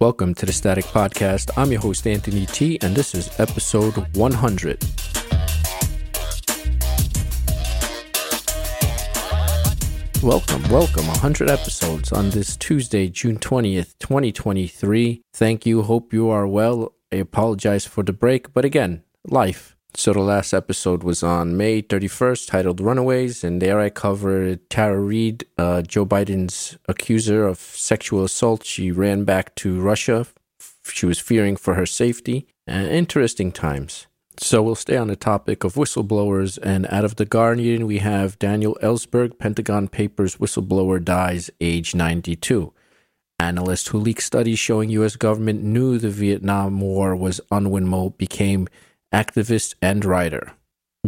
Welcome to the Static Podcast. I'm your host, Anthony T, and this is episode 100. Welcome, welcome. 100 episodes on this Tuesday, June 20th, 2023. Thank you. Hope you are well. I apologize for the break, but again, life. So the last episode was on May 31st, titled Runaways, and there I covered Tara Reade, uh, Joe Biden's accuser of sexual assault. She ran back to Russia. She was fearing for her safety. Uh, interesting times. So we'll stay on the topic of whistleblowers, and out of the Guardian, we have Daniel Ellsberg, Pentagon Papers whistleblower dies, age 92. Analyst who leaked studies showing U.S. government knew the Vietnam War was unwinnable became activist and writer.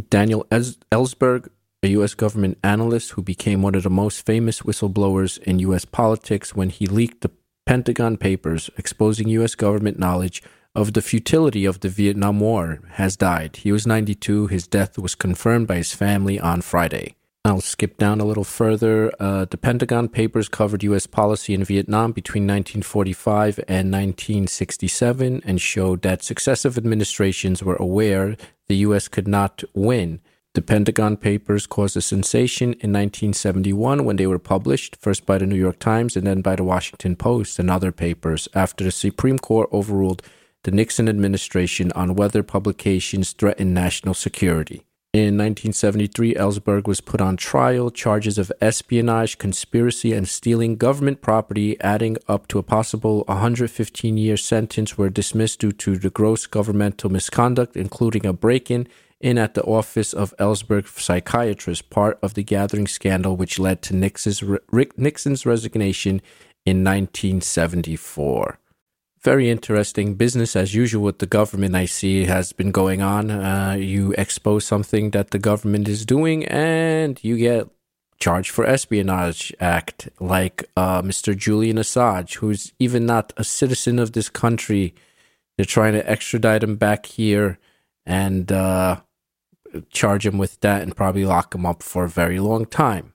Daniel Ellsberg, a U.S. government analyst who became one of the most famous whistleblowers in U.S. politics when he leaked the Pentagon Papers exposing U.S. government knowledge of the futility of the Vietnam War, has died. He was 92. His death was confirmed by his family on Friday. I'll skip down a little further. Uh, the Pentagon Papers covered U.S. policy in Vietnam between 1945 and 1967 and showed that successive administrations were aware the U.S. could not win. The Pentagon Papers caused a sensation in 1971 when they were published, first by the New York Times and then by the Washington Post and other papers, after the Supreme Court overruled the Nixon administration on whether publications threatened national security. In 1973, Ellsberg was put on trial. Charges of espionage, conspiracy, and stealing government property, adding up to a possible 115 year sentence, were dismissed due to the gross governmental misconduct, including a break in in at the office of Ellsberg psychiatrist, part of the gathering scandal which led to Nixon's, Nixon's resignation in 1974 very interesting business as usual with the government. I see has been going on. Uh, you expose something that the government is doing and you get charged for espionage act like uh, mr julian assange who's even not a citizen of this country. They're trying to extradite him back here and uh, charge him with that and probably lock him up for a very long time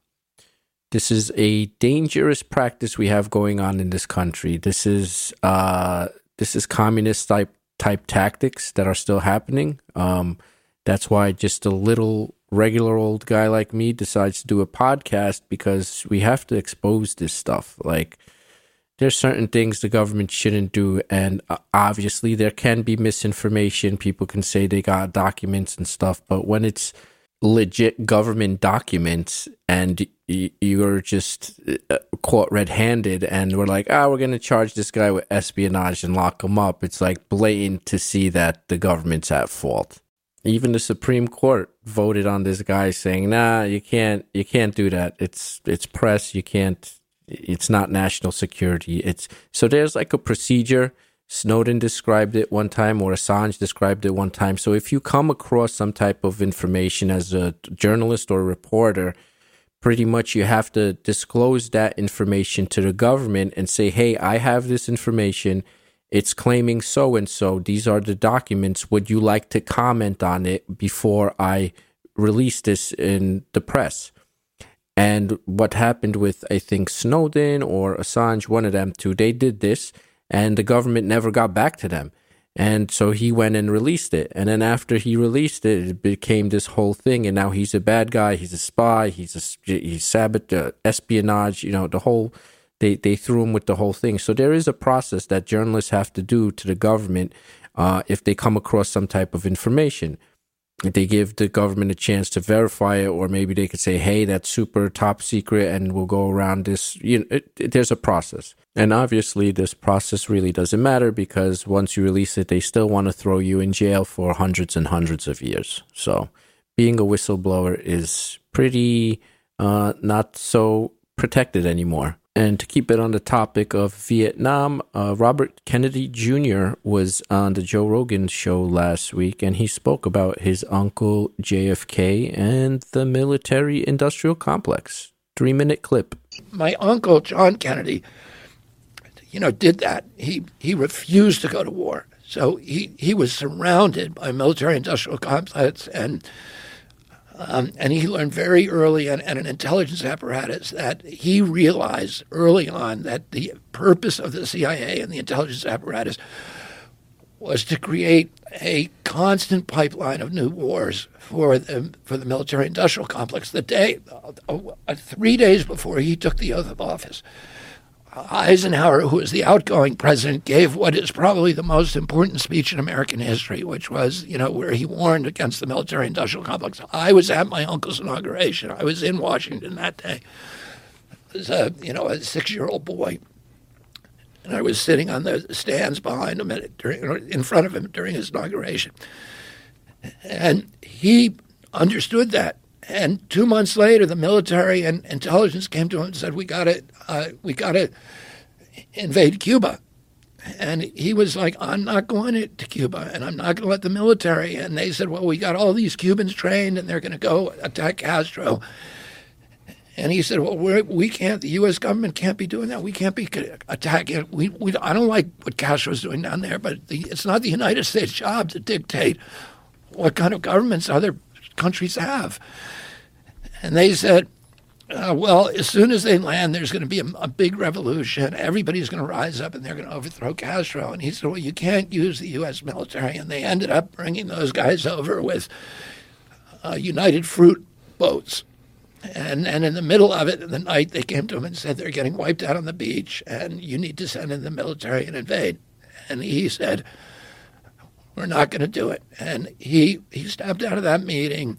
this is a dangerous practice we have going on in this country. This is uh, this is communist type type tactics that are still happening. Um, that's why just a little regular old guy like me decides to do a podcast because we have to expose this stuff. Like there's certain things the government shouldn't do, and uh, obviously there can be misinformation. People can say they got documents and stuff, but when it's legit government documents and you're just uh, caught red-handed and we're like ah oh, we're going to charge this guy with espionage and lock him up. It's like blatant to see that the government's at fault. Even the supreme court voted on this guy saying nah you can't you can't do that. It's it's press. You can't it's not national security. It's so there's like a procedure Snowden described it one time, or Assange described it one time. So if you come across some type of information as a journalist or reporter, pretty much you have to disclose that information to the government and say, hey, I have this information. It's claiming so and so. These are the documents. Would you like to comment on it before I release this in the press? And what happened with, I think, Snowden or Assange, one of them two, they did this and the government never got back to them. And so he went and released it. And then after he released it, it became this whole thing. And now he's a bad guy. He's a spy. He's a he's sabot uh, espionage. You know the whole. They they threw him with the whole thing. So there is a process that journalists have to do to the government uh, if they come across some type of information they give the government a chance to verify it, or maybe they could say, "Hey, that's super top secret," and we'll go around this. You know, it, it, there's a process, and obviously, this process really doesn't matter because once you release it, they still want to throw you in jail for hundreds and hundreds of years. So, being a whistleblower is pretty uh, not so protected anymore. And to keep it on the topic of Vietnam, uh, Robert Kennedy Jr. was on the Joe Rogan show last week, and he spoke about his uncle JFK and the military industrial complex. Three minute clip. My uncle, John Kennedy, you know, did that. He, he refused to go to war. So he, he was surrounded by military industrial complex and Um, and he learned very early and, an intelligence apparatus that he realized early on that the purpose of the CIA and the intelligence apparatus was to create a constant pipeline of new wars for the for the military industrial complex. The day, uh, uh, three days before he took the oath of office, Eisenhower, who was the outgoing president, gave what is probably the most important speech in American history, which was, you know, where he warned against the military industrial complex. I was at my uncle's inauguration. I was in Washington that day. I was a, you know, a six year old boy. And I was sitting on the stands behind him during, in front of him during his inauguration. And he understood that. And two months later, the military and intelligence came to him and said, "We got to, uh, we got to invade Cuba." And he was like, "I'm not going to Cuba, and I'm not going to let the military." And they said, "Well, we got all these Cubans trained, and they're going to go attack Castro." And he said, "Well, we're, we can't. The U.S. government can't be doing that. We can't be attacking. We, we I don't like what Castro's doing down there, but the, it's not the United States' job to dictate what kind of governments other countries have." And they said, uh, well, as soon as they land, there's going to be a, a big revolution. Everybody's going to rise up and they're going to overthrow Castro. And he said, well, you can't use the U.S. military. And they ended up bringing those guys over with uh, United Fruit boats. And, and in the middle of it, in the night, they came to him and said, they're getting wiped out on the beach and you need to send in the military and invade. And he said, we're not going to do it. And he, he stepped out of that meeting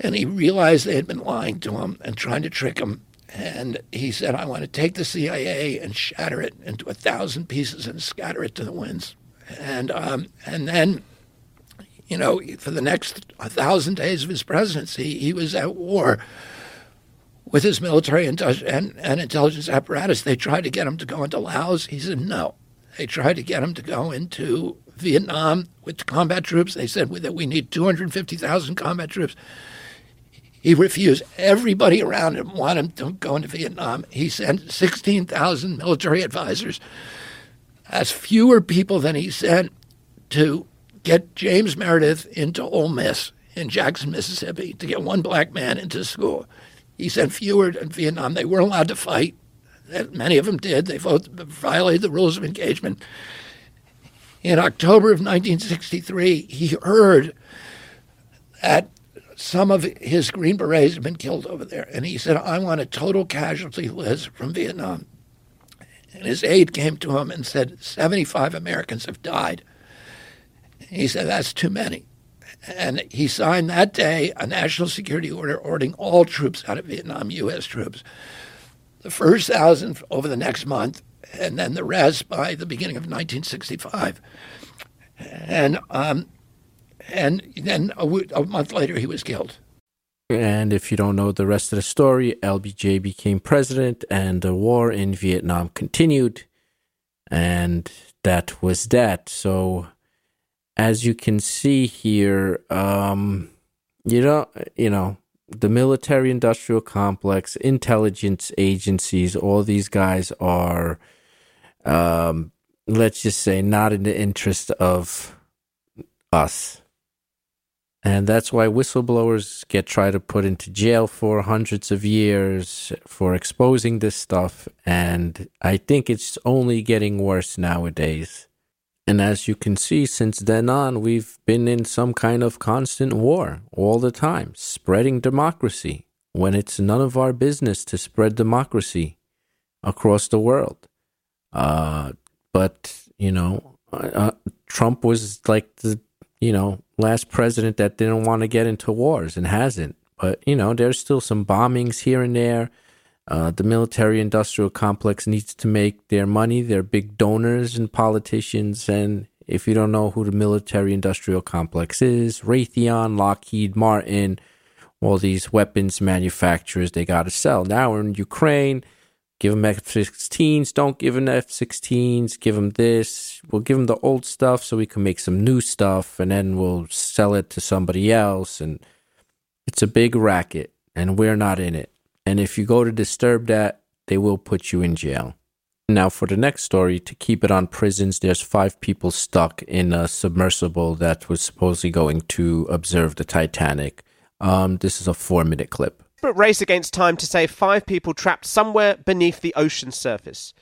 and he realized they had been lying to him and trying to trick him. And he said, I want to take the CIA and shatter it into a thousand pieces and scatter it to the winds. And, um, and then, you know, for the next a thousand days of his presidency, he was at war with his military and, and, and intelligence apparatus. They tried to get him to go into Laos. He said no. They tried to get him to go into Vietnam with combat troops. They said that we need 250,000 combat troops. He refused. Everybody around him wanted him to go into Vietnam. He sent 16,000 military advisors. That's fewer people than he sent to get James Meredith into Ole Miss in Jackson, Mississippi, to get one black man into school. He sent fewer in Vietnam. They weren't allowed to fight. Many of them did. They violated the rules of engagement. In October of 1963, he heard that some of his Green Berets had been killed over there. And he said, I want a total casualty list from Vietnam. And his aide came to him and said, 75 Americans have died. He said, That's too many. And he signed that day a national security order ordering all troops out of Vietnam, U.S. troops. The first thousand over the next month, and then the rest by the beginning of 1965. And um, and then a, w- a month later he was killed. And if you don't know the rest of the story, LBJ became president and the war in Vietnam continued. And that was that. So, as you can see here, um, you know, you know, the military industrial complex, intelligence agencies, all these guys are, um, let's just say, not in the interest of us. And that's why whistleblowers get tried to put into jail for hundreds of years for exposing this stuff. And I think it's only getting worse nowadays. And as you can see, since then on, we've been in some kind of constant war all the time, spreading democracy when it's none of our business to spread democracy across the world. Uh, but, you know, uh, uh Trump was like the you know, last president that didn't want to get into wars and hasn't. But, you know, there's still some bombings here and there. Uh, the military industrial complex needs to make their money. They're big donors and politicians. And if you don't know who the military industrial complex is, Raytheon, Lockheed Martin, all these weapons manufacturers, they got to sell. Now we're in Ukraine Give them F-16s. Don't give them F-16s. Give them this. We'll give them the old stuff so we can make some new stuff, and then we'll sell it to somebody else. And it's a big racket, and we're not in it. And if you go to disturb that, they will put you in jail. Now, for the next story, to keep it on prisons, there's five people stuck in a submersible that was supposedly going to observe the Titanic. Um, this is a four minute clip. But Race against time to save five people trapped somewhere beneath the ocean surface.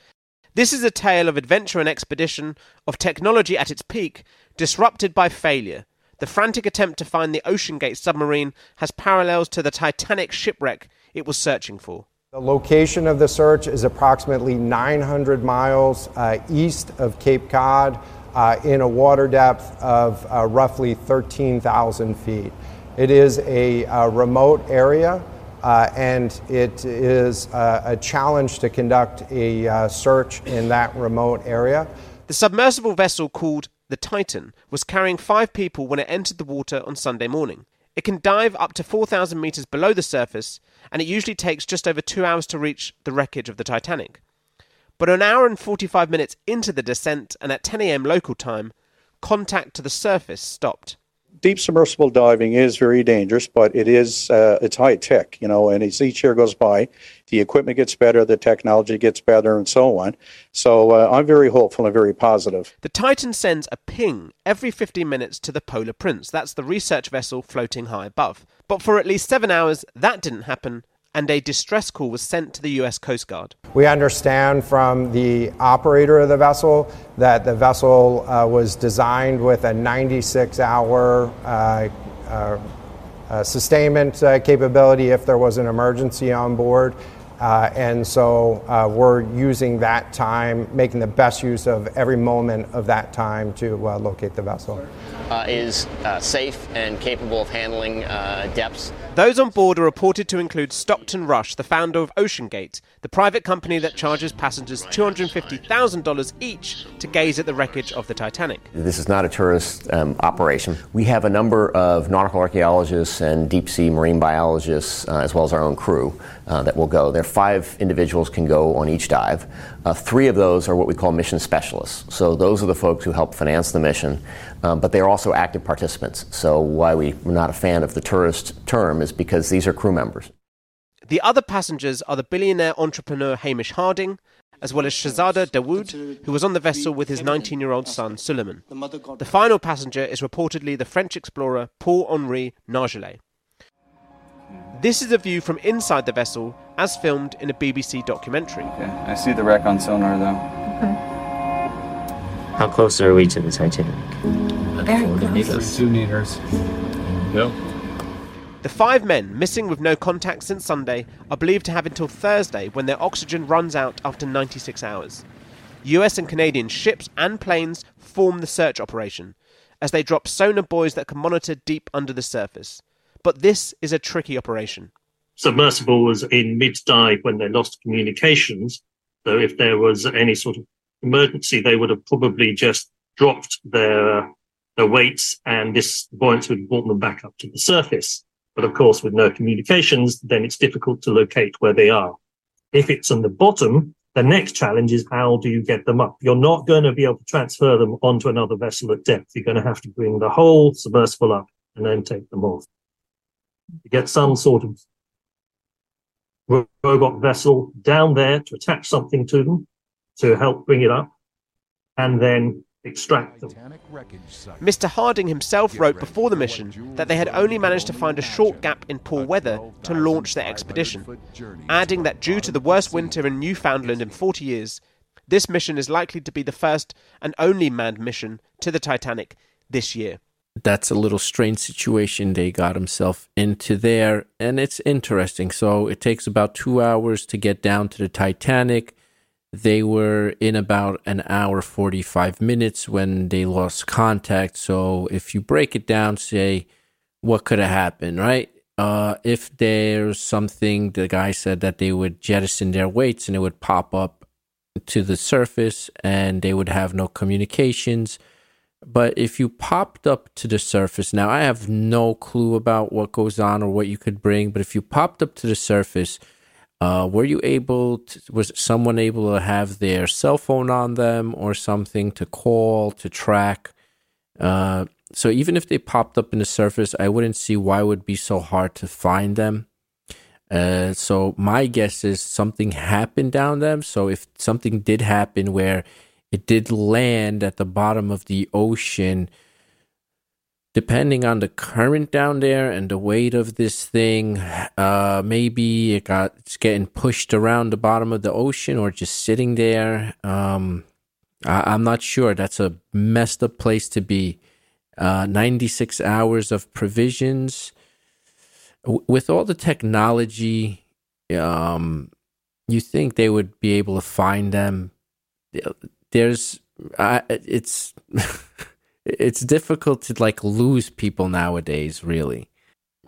This is a tale of adventure and expedition, of technology at its peak, disrupted by failure. The frantic attempt to find the OceanGate submarine has parallels to the Titanic shipwreck it was searching for. The location of the search is approximately 900 miles uh, east of Cape Cod uh, in a water depth of uh, roughly 13,000 feet. It is a, a remote area. Uh, and it is uh, a challenge to conduct a uh, search in that remote area. The submersible vessel called the Titan was carrying five people when it entered the water on Sunday morning. It can dive up to 4,000 metres below the surface, and it usually takes just over two hours to reach the wreckage of the Titanic. But an hour and 45 minutes into the descent, and at 10 am local time, contact to the surface stopped deep submersible diving is very dangerous, but it is uh, it's high tech, you know. And as each year goes by, the equipment gets better, the technology gets better, and so on. So uh, I'm very hopeful and very positive. The Titan sends a ping every 15 minutes to the Polar Prince. That's the research vessel floating high above. But for at least seven hours, that didn't happen, and a distress call was sent to the US Coast Guard. We understand from the operator of the vessel that the vessel uh, was designed with a 96 hour uh, uh, uh, sustainment uh, capability if there was an emergency on board. Uh, and so uh, we're using that time, making the best use of every moment of that time to uh, locate the vessel. is safe and capable of handling depths those on board are reported to include Stockton Rush, the founder of OceanGate, the private company that charges passengers $250,000 each to gaze at the wreckage of the Titanic. This is not a tourist um, operation. We have a number of nautical archaeologists and deep sea marine biologists, uh, as well as our own crew, uh, that will go. There are five individuals can go on each dive. Uh, three of those are what we call mission specialists. So those are the folks who help finance the mission, um, but they are also active participants. So why we, we're not a fan of the tourist term is because these are crew members. The other passengers are the billionaire entrepreneur Hamish Harding, as well as Shahzada Dawood, who was on the vessel with his 19 year old son Suleman. The final passenger is reportedly the French explorer Paul Henri Nargeolet. This is a view from inside the vessel as filmed in a BBC documentary. Yeah, I see the wreck on sonar though. Okay. How close are we to the Titanic? Very close. Two meters. Yep. The five men, missing with no contact since Sunday, are believed to have until Thursday when their oxygen runs out after 96 hours. US and Canadian ships and planes form the search operation as they drop sonar buoys that can monitor deep under the surface. But this is a tricky operation. Submersible was in mid dive when they lost communications. So if there was any sort of emergency, they would have probably just dropped their, their weights and this buoyancy would have brought them back up to the surface. But of course, with no communications, then it's difficult to locate where they are. If it's on the bottom, the next challenge is how do you get them up? You're not going to be able to transfer them onto another vessel at depth. You're going to have to bring the whole submersible up and then take them off. You get some sort of robot vessel down there to attach something to them to help bring it up and then extract them. Mr. Harding himself wrote before the mission that they had only managed to find a short gap in poor weather to launch their expedition, adding that due to the worst winter in Newfoundland in 40 years, this mission is likely to be the first and only manned mission to the Titanic this year. That's a little strange situation. They got himself into there, and it's interesting. So it takes about two hours to get down to the Titanic. They were in about an hour 45 minutes when they lost contact. So if you break it down say what could have happened right? Uh, if there's something the guy said that they would jettison their weights and it would pop up to the surface and they would have no communications but if you popped up to the surface now i have no clue about what goes on or what you could bring but if you popped up to the surface uh, were you able to, was someone able to have their cell phone on them or something to call, to track? Uh, so even if they popped up in the surface, I wouldn't see why it would be so hard to find them. Uh, so my guess is something happened down them. So if something did happen where it did land at the bottom of the ocean, depending on the current down there and the weight of this thing, uh, maybe it got it's getting pushed around the bottom of the ocean or just sitting there. Um, I, am not sure. That's a messed up place to be. Uh, 96 hours of provisions. W- with all the technology, um, you think they would be able to find them. There's, it's, it's difficult to like lose people nowadays, really.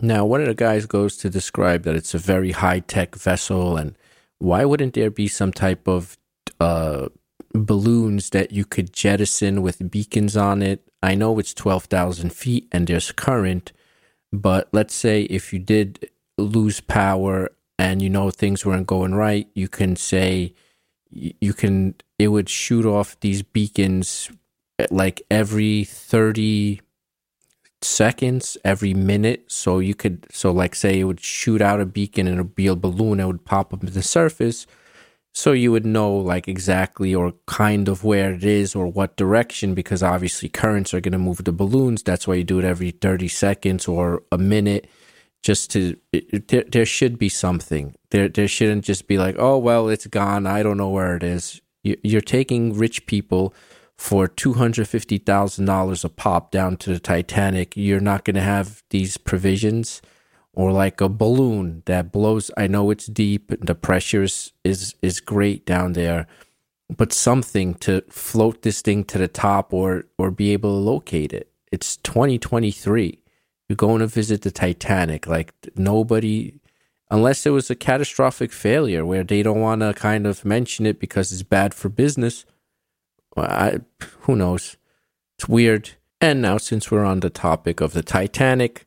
Now, one of the guys goes to describe that it's a very high tech vessel, and why wouldn't there be some type of uh, balloons that you could jettison with beacons on it. I know it's 12,000 feet and there's current, but let's say if you did lose power and you know things weren't going right, you can say you can, it would shoot off these beacons like every 30 seconds, every minute. So you could, so like say it would shoot out a beacon and it would be a balloon, it would pop up to the surface. So you would know like exactly or kind of where it is or what direction because obviously currents are going to move the balloons. That's why you do it every 30 seconds or a minute just to there, there should be something there there shouldn't just be like oh well it's gone i don't know where it is you, you're taking rich people for $250,000 a pop down to the Titanic you're not going to have these provisions or like a balloon that blows. I know it's deep, the pressure is, is, is great down there, but something to float this thing to the top or, or be able to locate it. It's 2023. You're going to visit the Titanic. Like nobody, unless it was a catastrophic failure where they don't want to kind of mention it because it's bad for business. I, who knows? It's weird. And now, since we're on the topic of the Titanic,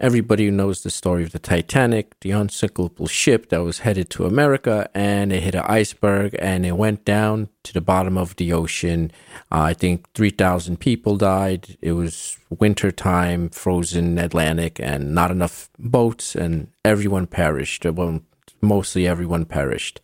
Everybody knows the story of the Titanic, the unsinkable ship that was headed to America, and it hit an iceberg and it went down to the bottom of the ocean. Uh, I think 3,000 people died. It was winter time, frozen Atlantic, and not enough boats, and everyone perished. Well, mostly everyone perished.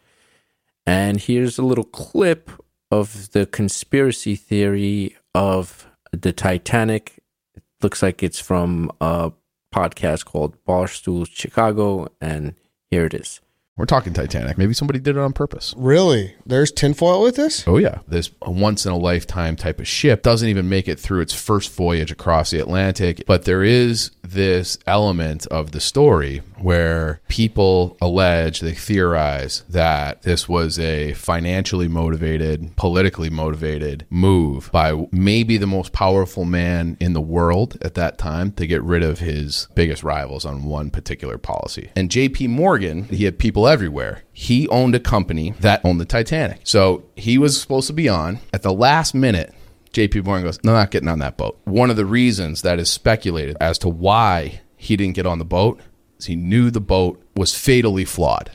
And here's a little clip of the conspiracy theory of the Titanic. It looks like it's from uh, podcast called Barstool Chicago, and here it is. We're talking Titanic. Maybe somebody did it on purpose. Really? There's tinfoil with this? Oh, yeah. This once in a lifetime type of ship doesn't even make it through its first voyage across the Atlantic. But there is this element of the story where people allege, they theorize that this was a financially motivated, politically motivated move by maybe the most powerful man in the world at that time to get rid of his biggest rivals on one particular policy. And JP Morgan, he had people everywhere. He owned a company that owned the Titanic. So he was supposed to be on. At the last minute, JP Morgan goes, No, not getting on that boat. One of the reasons that is speculated as to why he didn't get on the boat is he knew the boat was fatally flawed.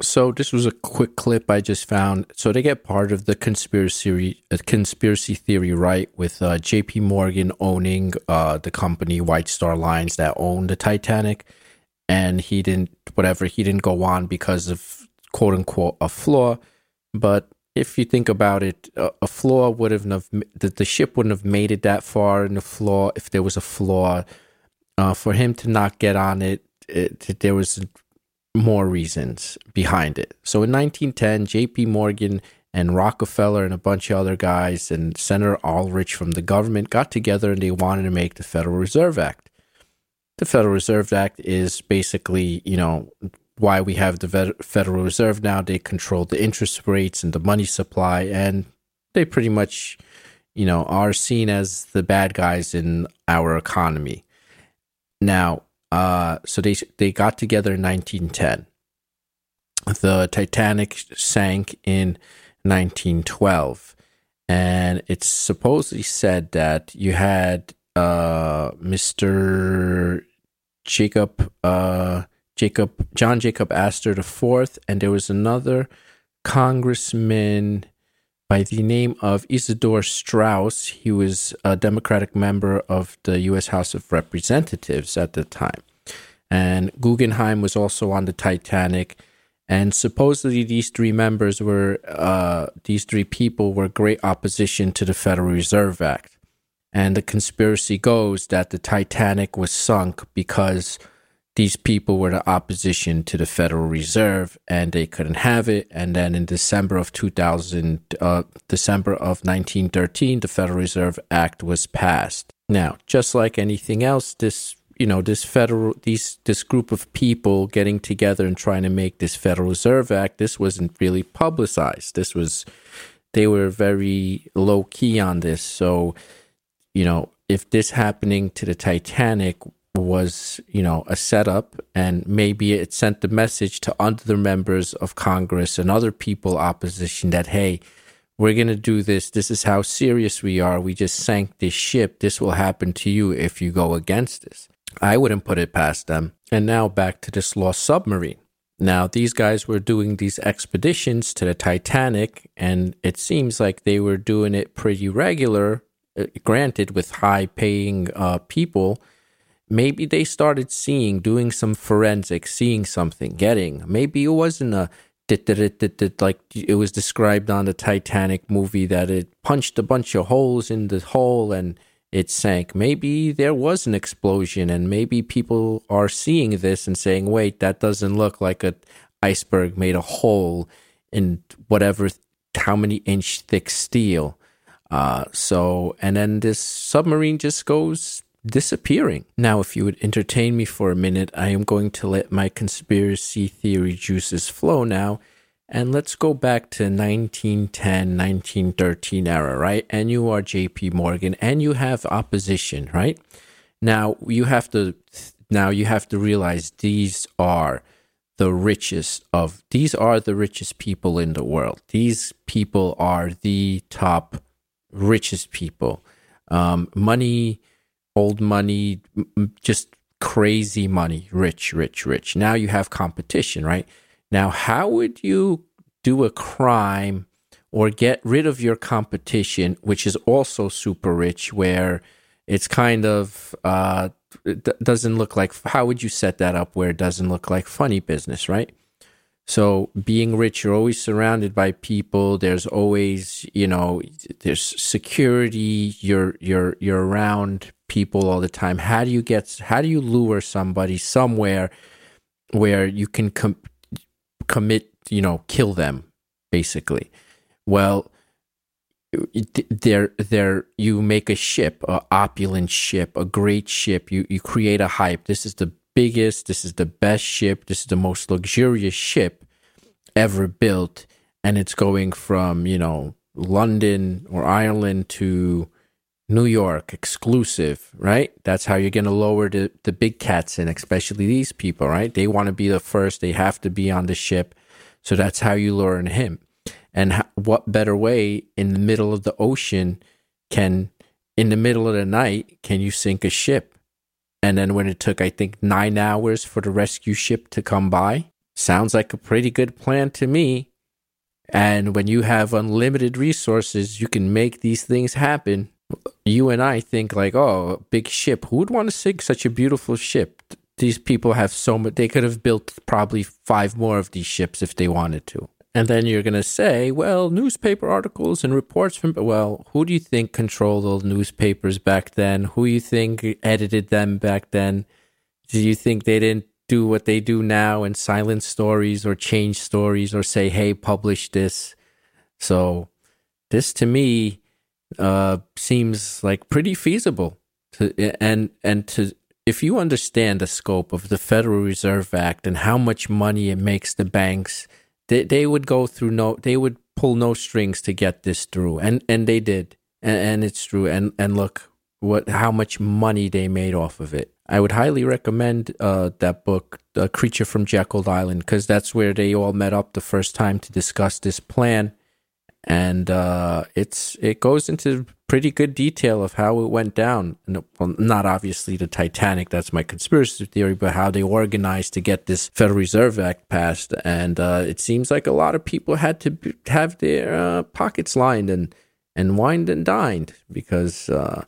So this was a quick clip I just found. So they get part of the conspiracy uh, conspiracy theory right with uh, J.P. Morgan owning uh, the company White Star Lines that owned the Titanic, and he didn't whatever he didn't go on because of quote unquote a flaw but if you think about it a, a flaw would have the, the ship wouldn't have made it that far in the flaw if there was a flaw. Uh, for him to not get on it, it there was more reasons behind it. So in 1910 jp morgan and Rockefeller and a bunch of other guys and Senator Aldrich from the government got together and they wanted to make the Federal Reserve Act. The Federal Reserve Act is basically, you know, why we have the Federal Reserve now. They control the interest rates and the money supply, and they pretty much, you know, are seen as the bad guys in our economy. Now, uh, so they they got together in 1910. The Titanic sank in 1912, and it's supposedly said that you had uh, Mr. Jacob, uh, Jacob, John Jacob Astor IV, and there was another congressman by the name of Isidor Straus. He was a Democratic member of the U.S. House of Representatives at the time. And Guggenheim was also on the Titanic. And supposedly, these three members were, uh, these three people were great opposition to the Federal Reserve Act. And the conspiracy goes that the Titanic was sunk because these people were the opposition to the Federal Reserve and they couldn't have it. And then in December of 2000, uh, December of 1913, the Federal Reserve Act was passed. Now, just like anything else, this you know this federal these this group of people getting together and trying to make this Federal Reserve Act, this wasn't really publicized. This was they were very low key on this. So, you know, if this happening to the Titanic was, you know, a setup and maybe it sent the message to other members of Congress and other people opposition that, hey, we're going to do this. This is how serious we are. We just sank this ship. This will happen to you if you go against this. I wouldn't put it past them. And now back to this lost submarine. Now, these guys were doing these expeditions to the Titanic, and it seems like they were doing it pretty regular, uh, granted, with high paying uh, people maybe they started seeing, doing some forensics, seeing something, getting. Maybe it wasn't a like it was described on the Titanic movie that it punched a bunch of holes in the hull and it sank. Maybe there was an explosion and maybe people are seeing this and saying, "Wait, that doesn't look like a iceberg made a hole in whatever how many inch thick steel." Uh, so and then this submarine just goes disappearing. Now, if you would entertain me for a minute, I am going to let my conspiracy theory juices flow now. And let's go back to 1910, 1913 era, right? And you are JP Morgan and you have opposition, right? Now, you have to now you have to realize these are the richest of these are the richest people in the world. These people are the top richest people. Um, money old money, just crazy money, rich, rich, rich. Now you have competition, right? Now, how would you do a crime or get rid of your competition, which is also super rich, where it's kind of uh, it doesn't look like? How would you set that up where it doesn't look like funny business, right? So being rich, you're always surrounded by people. There's always, you know, there's security. You're you're you're around people all the time. How do you get? How do you lure somebody somewhere where you can com- commit? You know, kill them, basically. Well, there there you make a ship, a opulent ship, a great ship. You you create a hype. This is the biggest, this is the best ship, this is the most luxurious ship ever built. And it's going from, you know, London or Ireland to New York exclusive, right? That's how you're going to lower the, the big cats in, especially these people, right? They want to be the first, they have to be on the ship. So that's how you lure him. And what better way in the middle of the ocean can, in the middle of the night, can you sink a ship? And then when it took, I think, nine hours for the rescue ship to come by, sounds like a pretty good plan to me. And when you have unlimited resources, you can make these things happen. You and I think like, oh, big ship. Who would want to sink such a beautiful ship? These people have so much. They could have built probably five more of these ships if they wanted to. And then you're going to say, well, newspaper articles and reports from, well, who do you think controlled the newspapers back then? Who you think edited them back then? Do you think they didn't do what they do now and silence stories or change stories or say, hey, publish this? So this to me uh, seems like pretty feasible. To, and, and to, if you understand the scope of the Federal Reserve Act and how much money it makes the banks – they they would go through no they would pull no strings to get this through. And and they did. And, and it's true. And and look what how much money they made off of it. I would highly recommend uh, that book the creature from jekyll island because that's where they all met up the first time to discuss this plan and uh, it's it goes into pretty good detail of how it went down. Well, not obviously the Titanic, that's my conspiracy theory, but how they organized to get this Federal Reserve Act passed. And uh, it seems like a lot of people had to have their uh, pockets lined and and wined and dined because uh,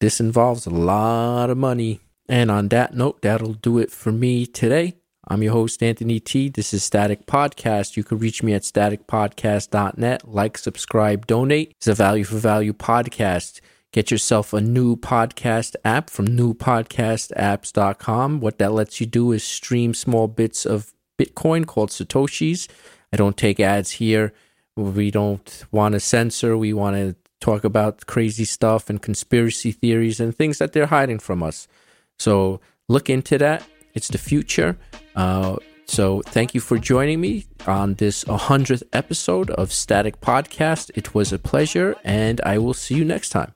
this involves a lot of money. And on that note, that'll do it for me today. I'm your host, Anthony T. This is Static Podcast. You can reach me at staticpodcast.net. Like, subscribe, donate. It's a value for value podcast. Get yourself a new podcast app from newpodcastapps.com. What that lets you do is stream small bits of Bitcoin called Satoshis. I don't take ads here. We don't want to censor. We want to talk about crazy stuff and conspiracy theories and things that they're hiding from us. So look into that. It's the future. Uh, so thank you for joining me on this 100th episode of Static Podcast. It was a pleasure, and I will see you next time.